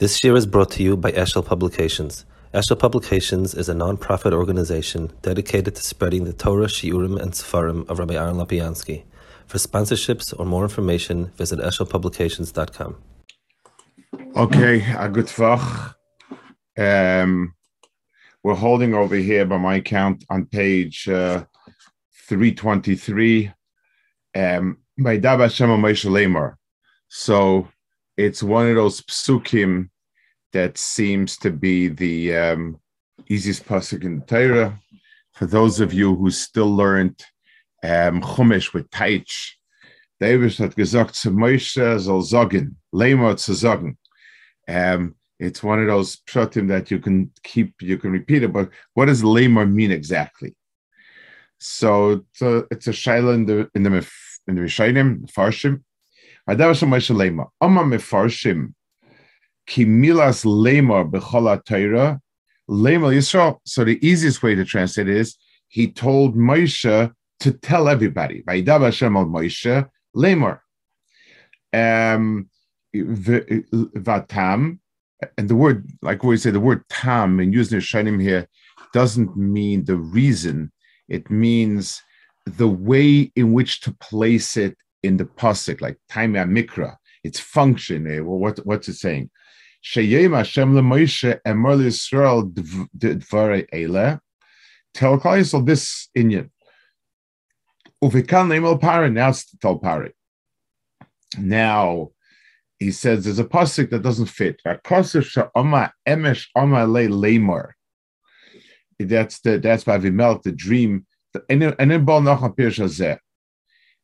This year is brought to you by Eshel Publications. Eshel Publications is a non-profit organization dedicated to spreading the Torah, Shiurim, and Sefarim of Rabbi Aaron Lapiansky. For sponsorships or more information, visit eshelpublications.com. Okay, a good vach. Um, we're holding over here, by my count, on page uh, 323, um. So it's one of those psukim that seems to be the um, easiest pasuk in the Torah. For those of you who still learned um, Chumash with Taich, David hat gesagt zu Moshe soll sagen, Lema zu. Um, it's one of those pshatim that you can keep, you can repeat it, but what does Lema mean exactly? So it's a, it's a shaila in the in the in the Rishayim, Farshim, Hadav Shemay Shalema. Amma Mefarshim. Ki milas lema b'chola Torah. Lema Yisrael. So the easiest way to translate is he told Moshe to tell everybody. By Hashem al Moshe. Lemor. Um, vatam, and the word, like we say, the word tam in using Shanim here doesn't mean the reason. It means the way in which to place it in the pasuk, like time mikra, its function. Eh, well, what what's it saying? Sheyem Hashem leMoshe Emor Yisrael dvarei ele. Tell Klal Yisrael this inyan. Uvikan neimel pari. Now it's tell. Now he says there's a pasuk that doesn't fit. That's the that's by Vimelch the dream. And then bal noch a pirshazeh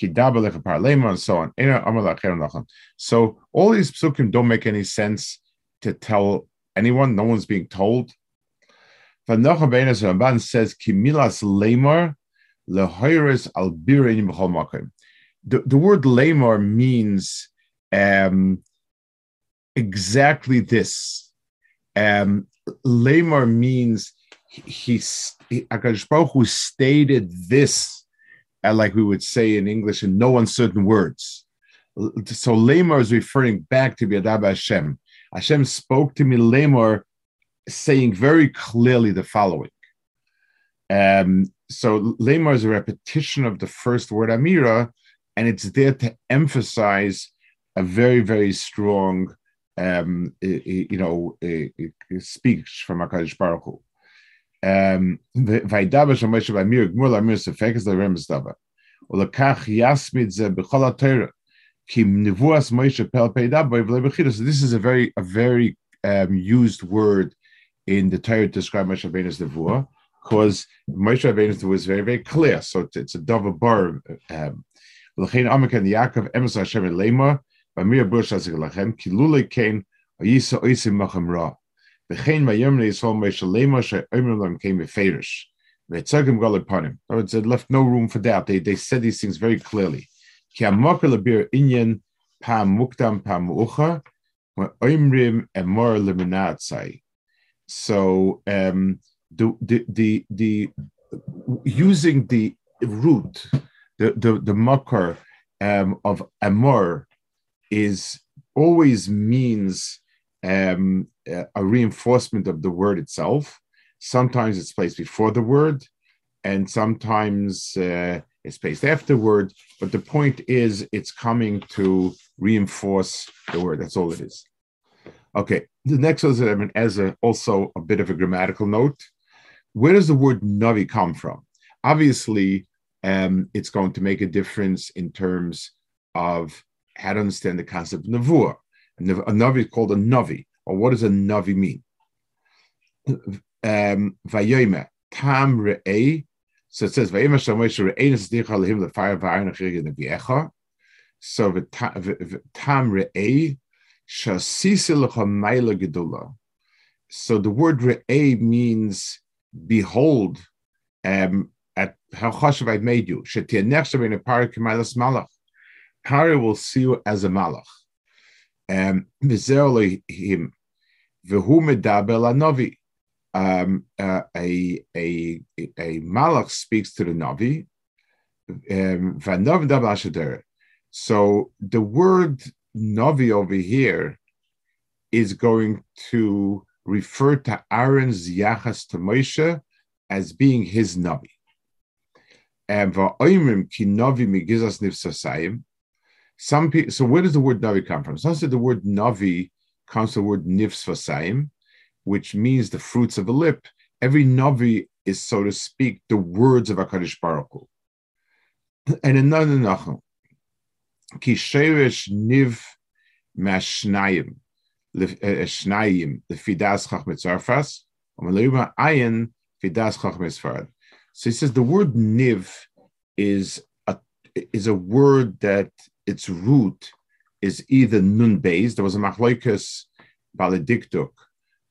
and so on. So all these psukim don't make any sense to tell anyone. No one's being told. Says. The the word lemar means um, exactly this. Um, lemar means he, he Baruch Hu stated this like we would say in English, in no uncertain words. So Lamar is referring back to Biadab Hashem. Hashem spoke to me, Lamar, saying very clearly the following. Um, so Lamar is a repetition of the first word Amira, and it's there to emphasize a very, very strong, um, you know, speech from Hakadosh Baruch Hu um by mir mir sefek is the ul kach ze kim nivuas pel by so this is a very a very um, used word in the Torah to describe Moshe Rabbeinu's nevuah because Moshe Rabbeinu was very very clear. So it's, it's a double bar um emes lema by mir bush as lachem kilule yisa oisim ra. V'chein vayomne yisrael Moshe lema she'omer came beferish. V'etzagim gal upon him. It left no room for doubt. They, they said these things very clearly. Ki amokar lebir inyan pam mukdam pam ucha oimrim emor leminatzai. So um, the, the the the using the root, the the the makar um, of amor is always means um, a reinforcement of the word itself. Sometimes it's placed before the word, and sometimes uh, it's placed after the word. But the point is, it's coming to reinforce the word. That's all it is. Okay, the next is as a, also a bit of a grammatical note. Where does the word navi come from? Obviously, um, it's going to make a difference in terms of how to understand the concept of nevuah. A navi is called a navi or what does a navi mean? Um, tam re'ei. So it says vayima shamosh re'ei nesdicha lehim lefire v'ayna chirgin v'yecha. So re'ei. So the word re'eh means behold um, at how chashav I made you. Pari will see you as a malach. Um, v'hu medabel anovi. Um, uh, a, a, a malach speaks to the navi. Um, so the word navi over here is going to refer to Aaron's yachas to Moshe as being his navi. Nifsasayim. Some people. So where does the word navi come from? Some say the word navi comes from the word nifsasayim, which means the fruits of a lip. Every navi is, so to speak, the words of Hakadosh Baruch Hu. And another nachum, ki sheresh niv mashnayim eh, shnayim lefidas chachmet zarfas, umalima ayin fidas. So he says the word niv is a is a word that its root is either nun based. There was a machloikus balediktuk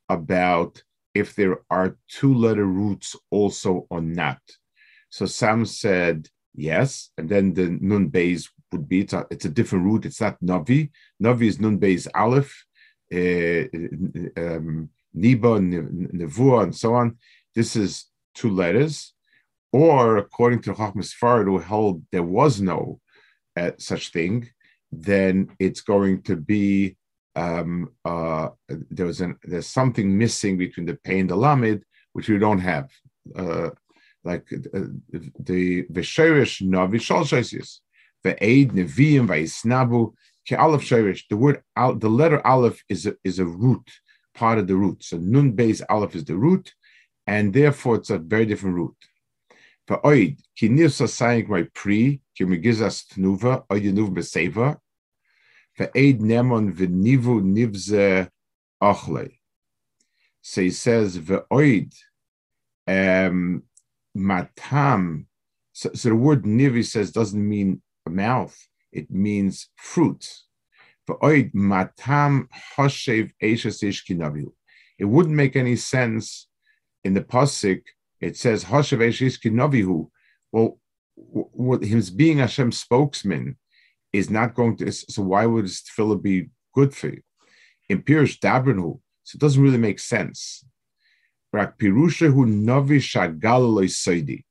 about if there are two letter roots also or not. So some said yes, and then the nun base would be it's a, it's a different root. It's not navi. Navi is nun base aleph, uh, um, niba, and so on. This is two letters. Or according to Chachmas Farad, who held there was no uh, such thing, then it's going to be um, uh, an, there's something missing between the pay and the lamed, which we don't have. Uh, like uh, the v'sherish navi shal shaisius ve'ed neviim v'isnabu ke aleph sherish. The word the letter aleph is a, is a root part of the root. So nun base aleph is the root, and therefore it's a very different root. Ve'oid ki nivsa saying my pri ki megizas tnuva oid yenuv beseva Ve'ed nemon v'nivu nivze ochle. So he says ve'oid um, matam. So, so the word nivi says doesn't mean mouth; it means fruit. Ve'oid matam hoshev eishes ishkinaviu. It wouldn't make any sense in the pasuk. It says eishes kinavihu. Well, what him being Hashem's spokesman is not going to. So why would this tefillah be good for you? In Pirush Dabrinu, so it doesn't really make sense. Rak Pirusha hu navi shagal soidi.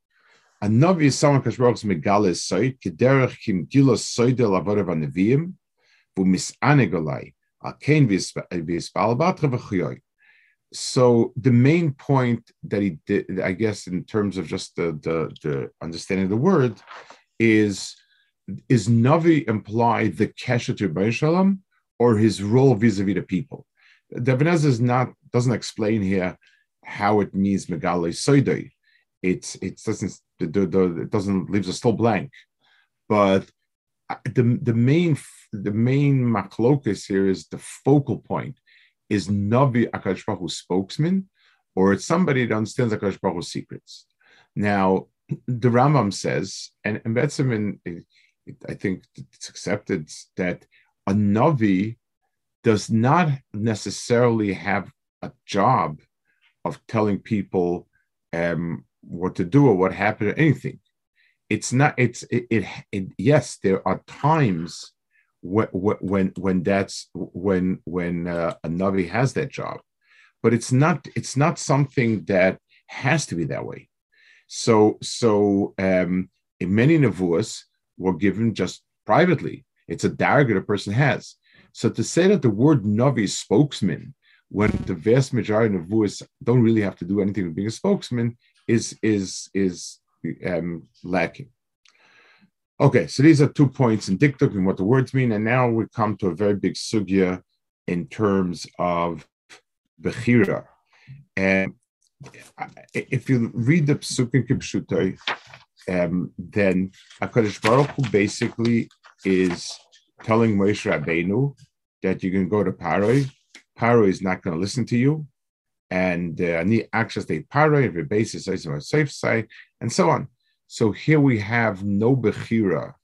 A navi is someone kashbrachs megale soid kederech kim gila soide lavodav anevim vu misanegolai akein vispalbatra v'chuyoy. So the main point that he did, I guess, in terms of just the the, the understanding of the word, is is Navi imply the Keshet to Shalom or his role vis-a-vis the people? Devanez is not doesn't explain here how it means Megale Soidei. It's it doesn't the, the, it doesn't leaves us still blank. But the the main the main machlokus here is the focal point is Navi Akash Baruch spokesman, or it's somebody that understands Akash Baruch's secrets. Now, the Rambam says, and, and I think it's accepted that a Navi does not necessarily have a job of telling people um, what to do or what happened or anything. It's not. It's it. it, it yes, there are times when when when that's when when uh, a navi has that job, but it's not. It's not something that has to be that way. So so um, many nevuas, were given just privately. It's a dagger a person has. So to say that the word Navi spokesman, when the vast majority of Navuas don't really have to do anything with being a spokesman, is is is um, lacking. Okay, so these are two points in Diktuk and what the words mean, and now we come to a very big sugya in terms of Bechira. And if you read the Psukim Kipshutai, um, then Hakadosh Baruch Hu basically is telling Moshe Rabbeinu that you can go to Paroi. Paroi is not going to listen to you, and uh, need access to Paroi. If your base is on a safe side, and so on. So here we have no bechira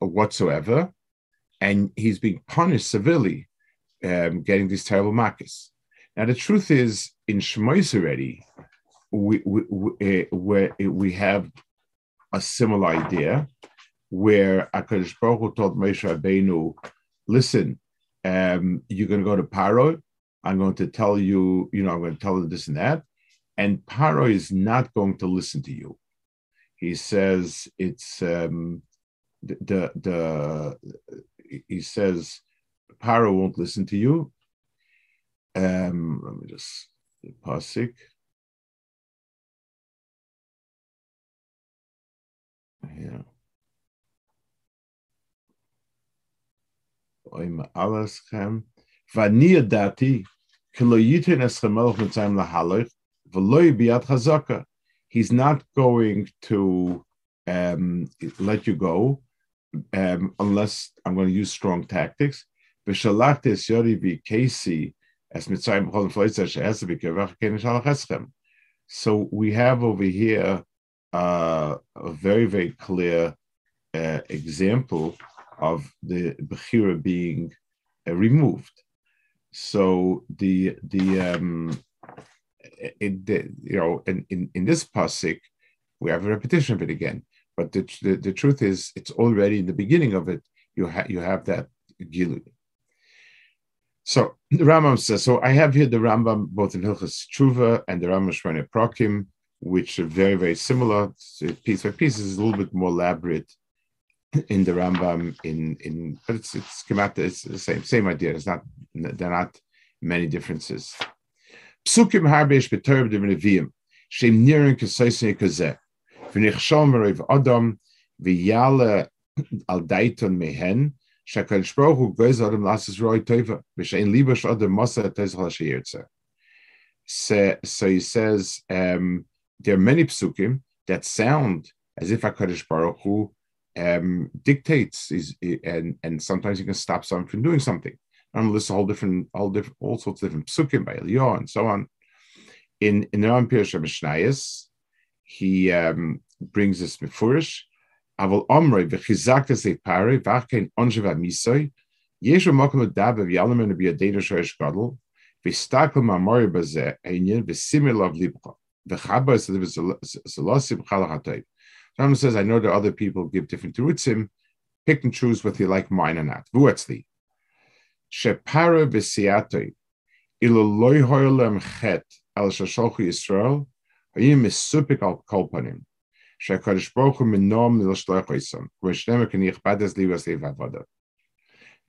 whatsoever, and he's being punished severely um, getting these terrible markers. Now the truth is, in Shmois already, we we we, uh, we have a similar idea where Akadosh Baruch Hu told Moshe Rabbeinu, "Listen, um, you're going to go to Paro. I'm going to tell you, you know, I'm going to tell you this and that, and Paro is not going to listen to you." He says it's um, the, the he says Paro won't listen to you. Um, let me just pasik. Yeah. Oim alaschem. Chazaka. He's not going to um, let you go um, unless I'm going to use strong tactics. So we have over here uh, a very, very clear uh, example of the Bechira being uh, removed. So the the um, it, the, you know in, in, in this pasuk we have a repetition of it again, but the, the, the truth is it's already in the beginning of it you have you have that gilu. So the Rambam says so. I have here the Rambam both in Hilchas Tshuva and the Rambam Shmone Prokim which are very, very similar. piece by piece is a little bit more elaborate in the Rambam. In in but it's it's. It's the same same idea. It's not there are not many differences. Psukim neviyim shem nirin adam v'yale al daiton mehen shakal shprochu adam tova v'shein libash adam masa. So, so he says, um, there are many psukim that sound as if HaKadosh Baruch Hu um, dictates is, and, and sometimes he can stop someone from doing something. I'm list a whole different, all different, all sorts of different psukim by Eliyahu and so on. In in the Ram Pirush Mishnayos, he um, brings this mefurish. Aval omrei v'chizakta se pare v'achein onje v'misoy yeshu mokum l'dav v'yalamen v'yadeinu shoyesh gadol v'stakel ma'mori bazeh einyin v'simil of libcha the Chabad Rambam says, I know that other people give different terutzim. Pick and choose whether you like mine or not. Vuatzli Shepara v'siatoi ilo loy hoylem chet al shasholchu Yisrael hayim misupik al kolpanim. שהקדוש ברוך הוא מנום לשלוח אותם, ושניהם כן יכבד אז לי ועשי ועבודה.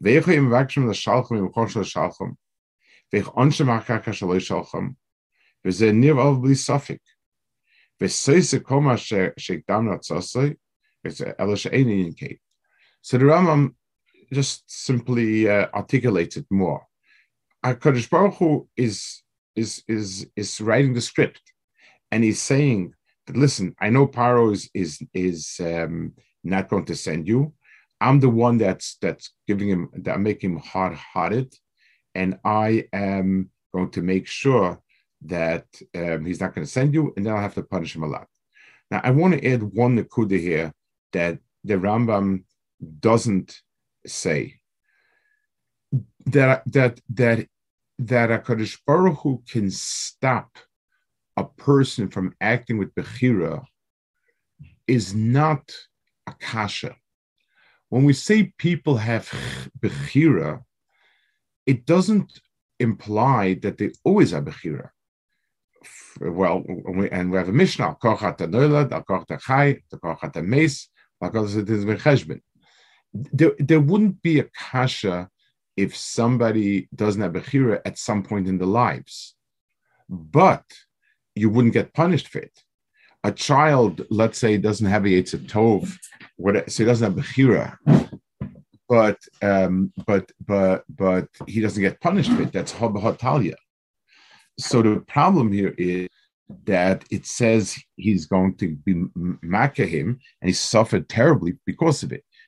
ואיך הם מבקשים לשלחם ממקום של לשלחם, ואיך עונשם אחר כך שלא ישלחם, וזה נראה בלי ספק. וסייסה כל מה שהקדם לצוסי, אלא שאין עניין כן. So the Rambam just simply uh, articulates it more. HaKadosh Baruch Hu is, is, is, is writing the script, and he's saying that, listen, I know Paro is, is, is um, not going to send you. I'm the one that's that's giving him that making him hard-hearted, and I am going to make sure that um, he's not going to send you, and then I'll have to punish him a lot. Now, I want to add one nakuda here that the Rambam doesn't say that that that that a Kadosh Baruch Hu can stop a person from acting with bechira is not a kasha. When we say people have bechira, it doesn't imply that they always have bechira well, and we have a Mishnah, Kochat Anoilad, Kochat Chai, Kochat Meis, there, there wouldn't be a kasha if somebody doesn't have a at some point in their lives, but you wouldn't get punished for it. A child, let's say, doesn't have a Yetzer Tov, so he doesn't have a chira, but um, but but but he doesn't get punished for it. That's Hotalia. So the problem here is that it says he's going to be makkah him and he suffered terribly because of it.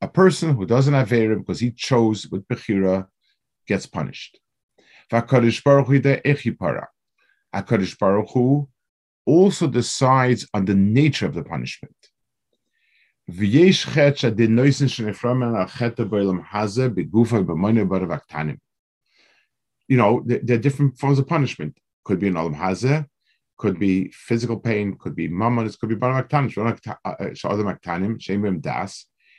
A person who doesn't have Erim because he chose with Bechira gets punished. HaKadosh Baruch Hu also decides on the nature of the punishment. You know, there, are different forms of punishment. Could be an olam hazeh, could be physical pain, could be mammon, could be baramaktanim, shadam uh, aktanim, shemim das,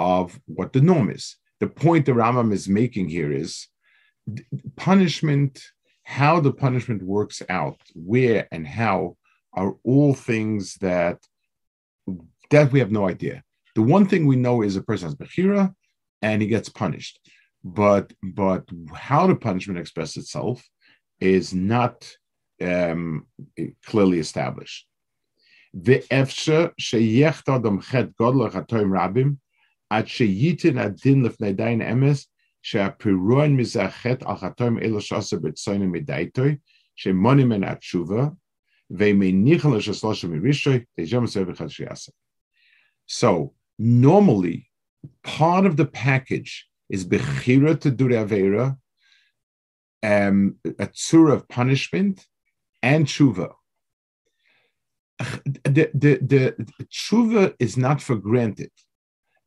of what the norm is. The point the Rambam is making here is punishment, how the punishment works out, where and how are all things that that we have no idea. The one thing we know is a person has bechira and he gets punished, but but how the punishment expresses itself is not um, clearly established. The שייכת אדם חטא גודל החטאים רבים, עד שייתן הדין לפני דיין אמס, שהפירון מזה החטא על חטאים אלו שעשה ברצונו מדייתוי, שמונים מן התשובה, ומניחן לו ששלושה מרישוי, תשע מסוים אחד שיעשה. So, normally, part of the package is bechira to do the avera, um, a tzura of punishment, and tshuva. The, the, the, the tshuva is not for granted.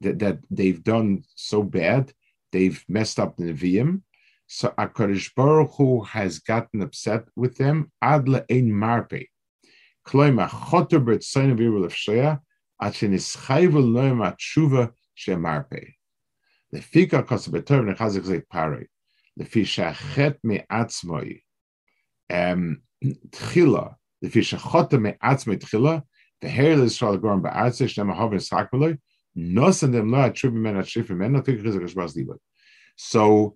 that, that they've done so bad, they've messed up the Nevi'im, so HaKadosh Baruch Hu has gotten upset with them, ad le'ein marpe. Kloima choter b'tzayin v'irul efshaya, ad shenischayvel noem at shemarpe. Lefika kosabetov nechazik zek pare. Lefi shachet me atzmoi. Um Tchila. Lefi me atzmoi tchila. The hair is shal gorn ba'artze shem So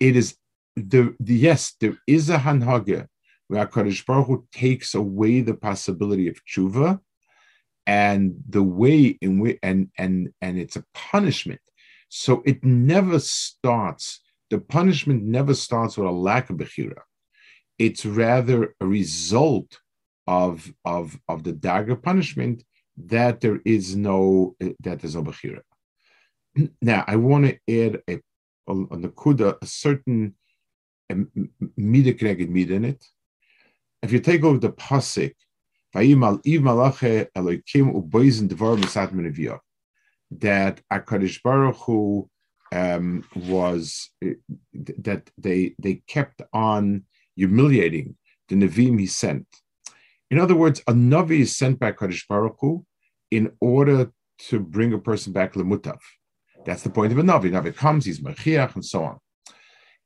it is the, the yes, there is a hanhage where Hakadosh Baruch Hu takes away the possibility of tshuva, and the way in which and and and it's a punishment. So it never starts the punishment never starts with a lack of bechira. It's rather a result of of of the dagger punishment that there is no eh, that there's no bechira now i want to add a on the kuda a certain mida connected mida in it if you take over the pasik that Akadosh Baruch Hu um, was eh, that they they kept on humiliating the Nevi'im he sent. In other words, a Navi is sent by Kadosh Baruch Hu in order to bring a person back lemutav. That's the point of a Navi. Navi comes, he's Machiach, and so on.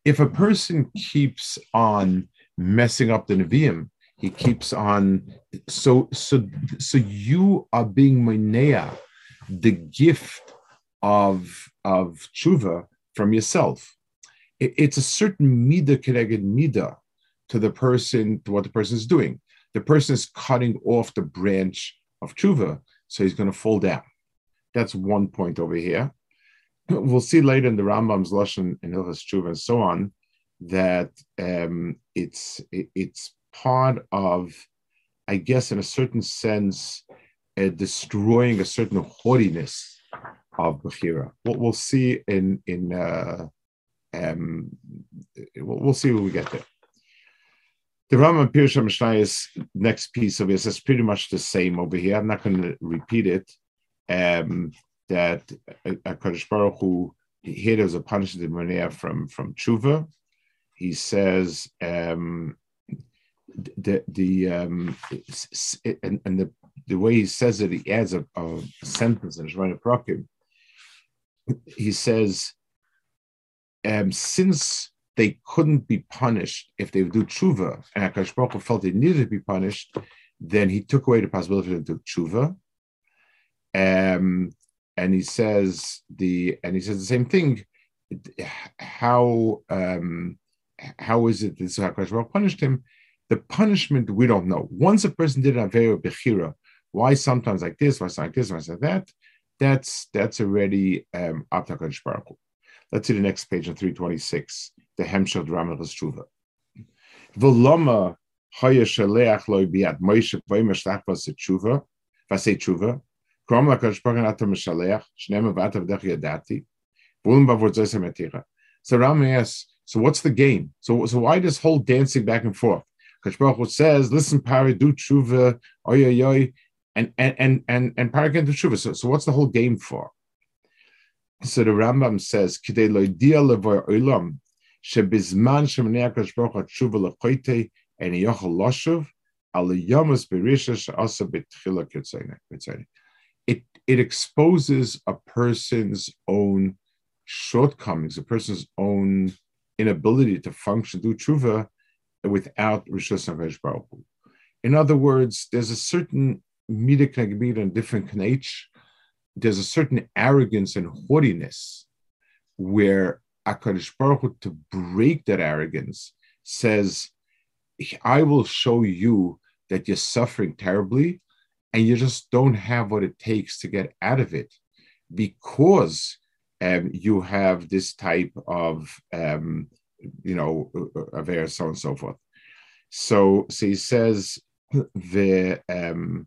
If a person keeps on messing up the Nevi'im, he keeps on. So so so you are being monea, the gift of of tshuva from yourself. It, it's a certain mida connected mida to the person to what the person is doing. The person is cutting off the branch of tshuva, so he's going to fall down. That's one point over here. We'll see later in the Rambam's lashon in Hilchas Tshuva and so on that um, it's it, it's part of, I guess, in a certain sense, uh, destroying a certain haughtiness of Bechira. What we'll see in in uh, um, we'll see when we get there. The Rambam Pirush Mishnayos next piece of this is pretty much the same over here. I'm not going to repeat it. Um, that a Kodesh Baruch Hu here there's a punishment in from from Tshuva. He says um, the the um, and, and the the way he says it, he adds a, a sentence in Shemana Prakim. He says, um, since they couldn't be punished if they would do tshuva, and Akash Baruch felt they needed to be punished, then he took away the possibility to do tshuva. Um, and he says the and he says the same thing. How um, how is it that Akash Baruch punished him? The punishment we don't know. Once a person did an avera bechira, why sometimes like this, why sometimes like this, why sometimes like that, that's that's already um, Baruch Let's see the next page on 326 the Hemshel Ramachas Tshuva. V'loma haya shaleach loy biad Moshe v'yim shlach vas tshuva vasei tshuva krom la kadosh baruch atam shaleach shneim v'atav dech yadati v'ulim bavor zoyse metira. So Ram asks, so what's the game? So so why this whole dancing back and forth? Kadosh Baruch says, listen, Pari, do tshuva, oy oy oy, and and and and Pari can do tshuva. So so what's the whole game for? So the Rambam says, Kidei loidia levoy olam Shebizman and Loshuv Yomas Berisha Betchila It it exposes a person's own shortcomings, a person's own inability to function, do tshuva without Rishos and Baruch In other words, there's a certain mida and different knech. There's a certain arrogance and haughtiness where Akadosh Baruch Hu, to break that arrogance, says, "I will show you that you're suffering terribly, and you just don't have what it takes to get out of it, because um, you have this type of, um, you know, affair, so on and so forth." So, so he says the um,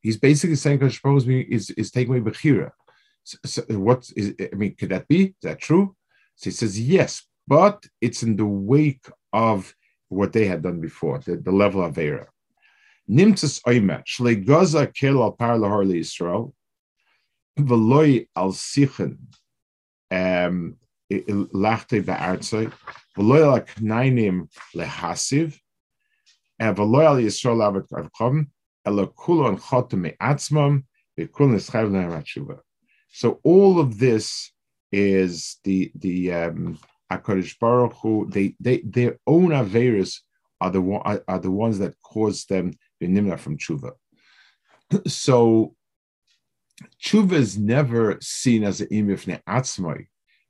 He's basically saying Kadosh Baruch is, is taking away Bechira. So, so what is, I mean, could that be? Is that true? So he says, yes, but it's in the wake of what they had done before, the, the level of Era. Nimtzas Oima, Shlei Gaza Kel al Par Lahar Yisrael, Veloy al Sichen, um, Lachte Be'artzoi, Veloy al Knainim Lehasiv, Veloy al Yisrael Avet Avkom, so all of this is the the um, Baruch Hu. They they their own averus are the are, are the ones that cause them the nimna from tshuva. so tshuva is never seen as an imifne atzmai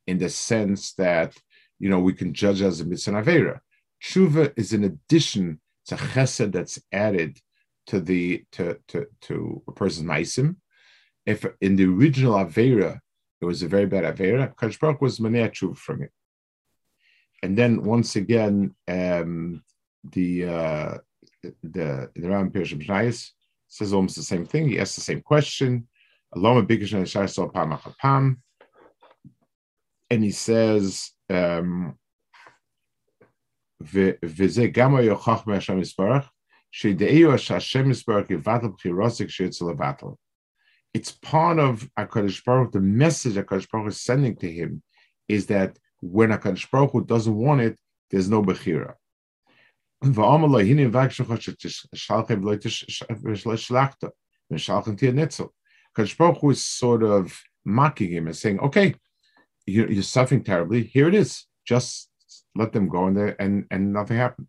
in the sense that you know we can judge as a mitzvah avera. Tshuva is an addition to chesed that's added to the to to to a person's maisim. If in the original avera it was a very bad avera, Kashbrak was maneachuv from it. And then once again, um, the uh, the the Ram Shnayis says almost the same thing. He asks the same question. And he says, um, it's part of HaKadosh Baruch the message HaKadosh Baruch is sending to him is that when HaKadosh Baruch doesn't want it, there's no Bechira. HaKadosh Baruch is sort of mocking him and saying, okay, you're, you're suffering terribly, here it is, just let them go and, and, and nothing happened.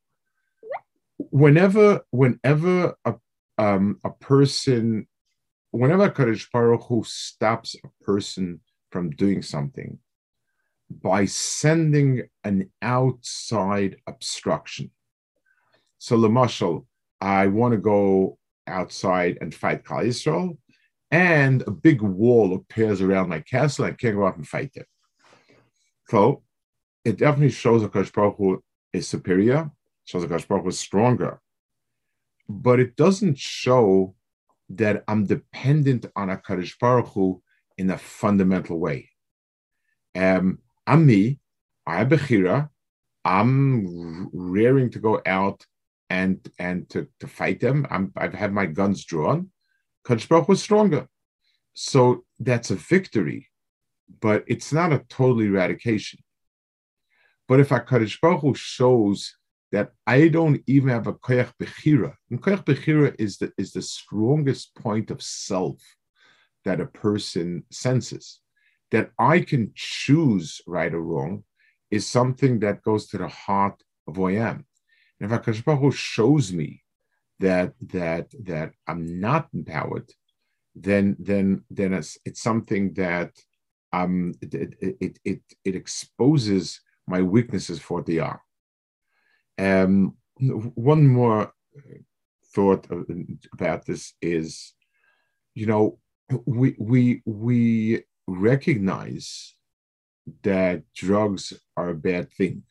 Whenever, whenever a um, a person, whenever Kadosh Baruch Hu stops a person from doing something by sending an outside obstruction. So, Lamashal, I want to go outside and fight Kal Yisrael, and a big wall appears around my castle. I can't go out and fight it. So it definitely shows that Kosh Baruch Hu is superior, shows that Hu is stronger. But it doesn't show that I'm dependent on a Kadosh Baruch Hu in a fundamental way. Um, I'm me, I have Bechira, I'm rearing to go out and and to, to fight them. I'm, I've had my guns drawn. Kadosh Baruch was stronger. So that's a victory but it's not a total eradication. But if HaKadosh Baruch Hu shows that I don't even have a koyach bechira, and koyach bechira is the, is the strongest point of self that a person senses, that I can choose right or wrong is something that goes to the heart of who I am. And if HaKadosh Baruch shows me that that that I'm not empowered, then then then it's, it's something that um, it, it, it, it exposes my weaknesses for what they are. Um, one more thought about this is, you know, we we we recognize that drugs are a bad thing.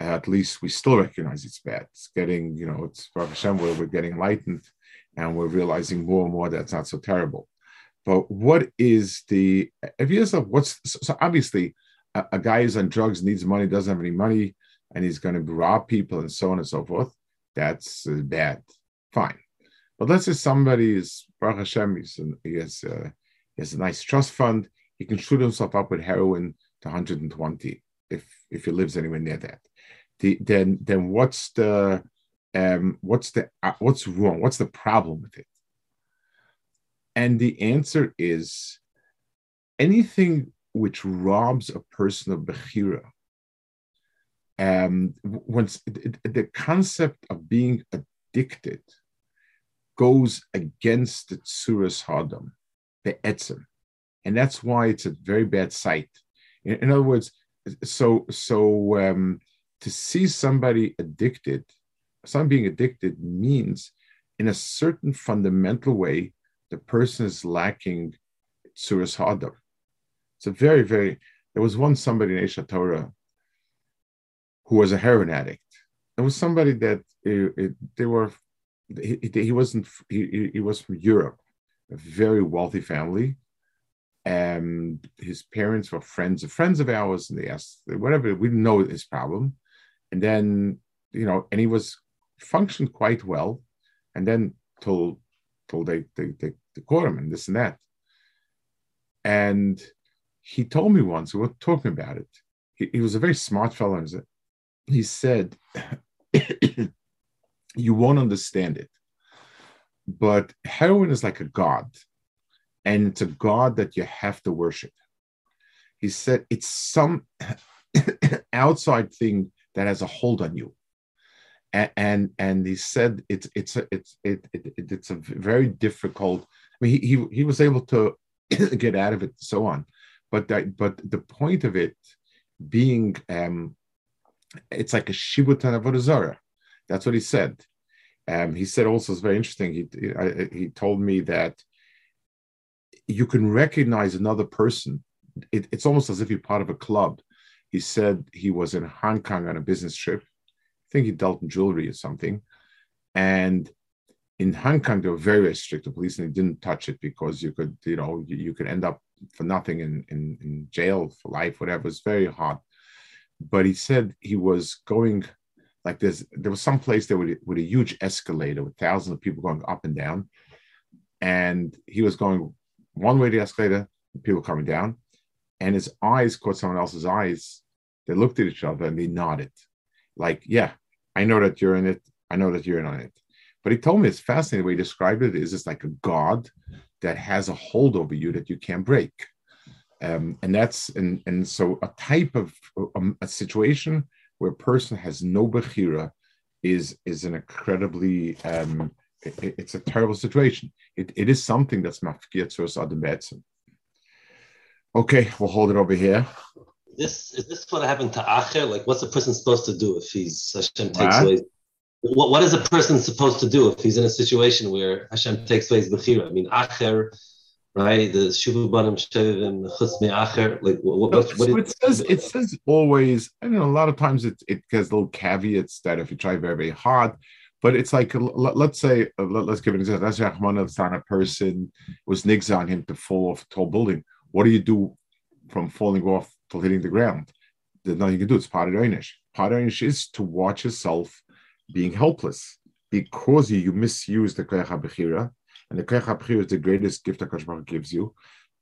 At least we still recognize it's bad. It's getting, you know, it's Baruch Hashem where we're getting enlightened and we're realizing more and more that's not so terrible. But what is the if you yourself what's so obviously a, a, guy who's on drugs needs money doesn't have any money and he's going to rob people and so on and so forth. That's uh, bad. Fine. But let's say somebody is Baruch Hashem, he's, he, has, uh, he has a nice trust fund. He can shoot himself up with heroin to 120 if if he lives anywhere near that. The, then then what's the um, what's the uh, what's wrong? What's the problem with it? And the answer is anything which robs a person of Bechira. Um, once the concept of being addicted goes against the Tsuras Hadam, the Etzem. And that's why it's a very bad sight. In, in other words, so so um, to see somebody addicted, someone being addicted means in a certain fundamental way the person is lacking Tsuras Hadam. It's a very, very, there was one somebody in Aish HaTorah who was a heroin addict. There was somebody that it, it, they were, he, he wasn't, he, he was from Europe, a very wealthy family. And his parents were friends of friends of ours, and they asked whatever, we didn't know his problem. And then, you know, and he was functioned quite well. And then till till they they, they, they caught him and this and that. And he told me once, we were talking about it. He, he was a very smart fellow. And he said, You won't understand it. But heroin is like a god, and it's a god that you have to worship. He said, It's some outside thing that has a hold on you and and he said it's it's a, it's it, it, it's a very difficult. I mean, he he, he was able to get out of it, and so on, but that but the point of it being um, it's like a shibutan avodah That's what he said. Um, he said also it's very interesting. He he, told me that you can recognize another person. It, it's almost as if you're part of a club. He said he was in Hong Kong on a business trip I think he dealt in jewelry or something. And in Hong Kong, they were very, very strict. The police and they didn't touch it because you could, you know, you, you could end up for nothing in, in, in jail for life, whatever. It's very hard. But he said he was going like there's there was some place there with, with a huge escalator with thousands of people going up and down. And he was going one way the escalator, people coming down, and his eyes caught someone else's eyes. They looked at each other and they nodded, like, yeah, I know that you're in it. I know that you're in on it. But he told me it's fascinating the way he described it is it's like a god that has a hold over you that you can't break. Um, and that's and and so a type of um, a situation where a person has no bechira is is an incredibly um, it, it's a terrible situation. It, it is something that's mafkir to us other medicine. Okay, we'll hold it over here. This is this what happened to Acher? Like, what's a person supposed to do if he's Hashem takes away what, what is a person supposed to do if he's in a situation where Hashem takes away his bechira? I mean, acher, right? The shuvu banim shevim chutz acher. Like what? what, what so it says it says always. I know a lot of times it it has little caveats that if you try very very hard. But it's like let's say uh, let's give an example. That's a person was nigs on him to fall off a tall building. What do you do from falling off to hitting the ground? There's nothing you can do. It's part of Einish. Part of Einish is to watch yourself being helpless because you, you misuse the Koyach HaBechira, and the Koyach HaBechira is the greatest gift that Kosh gives you.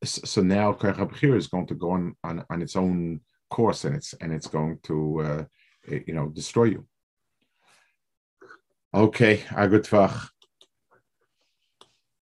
So now Koyach HaBechira is going to go on, on, on its own course and it's and it's going to uh, you know destroy you. Okay, a good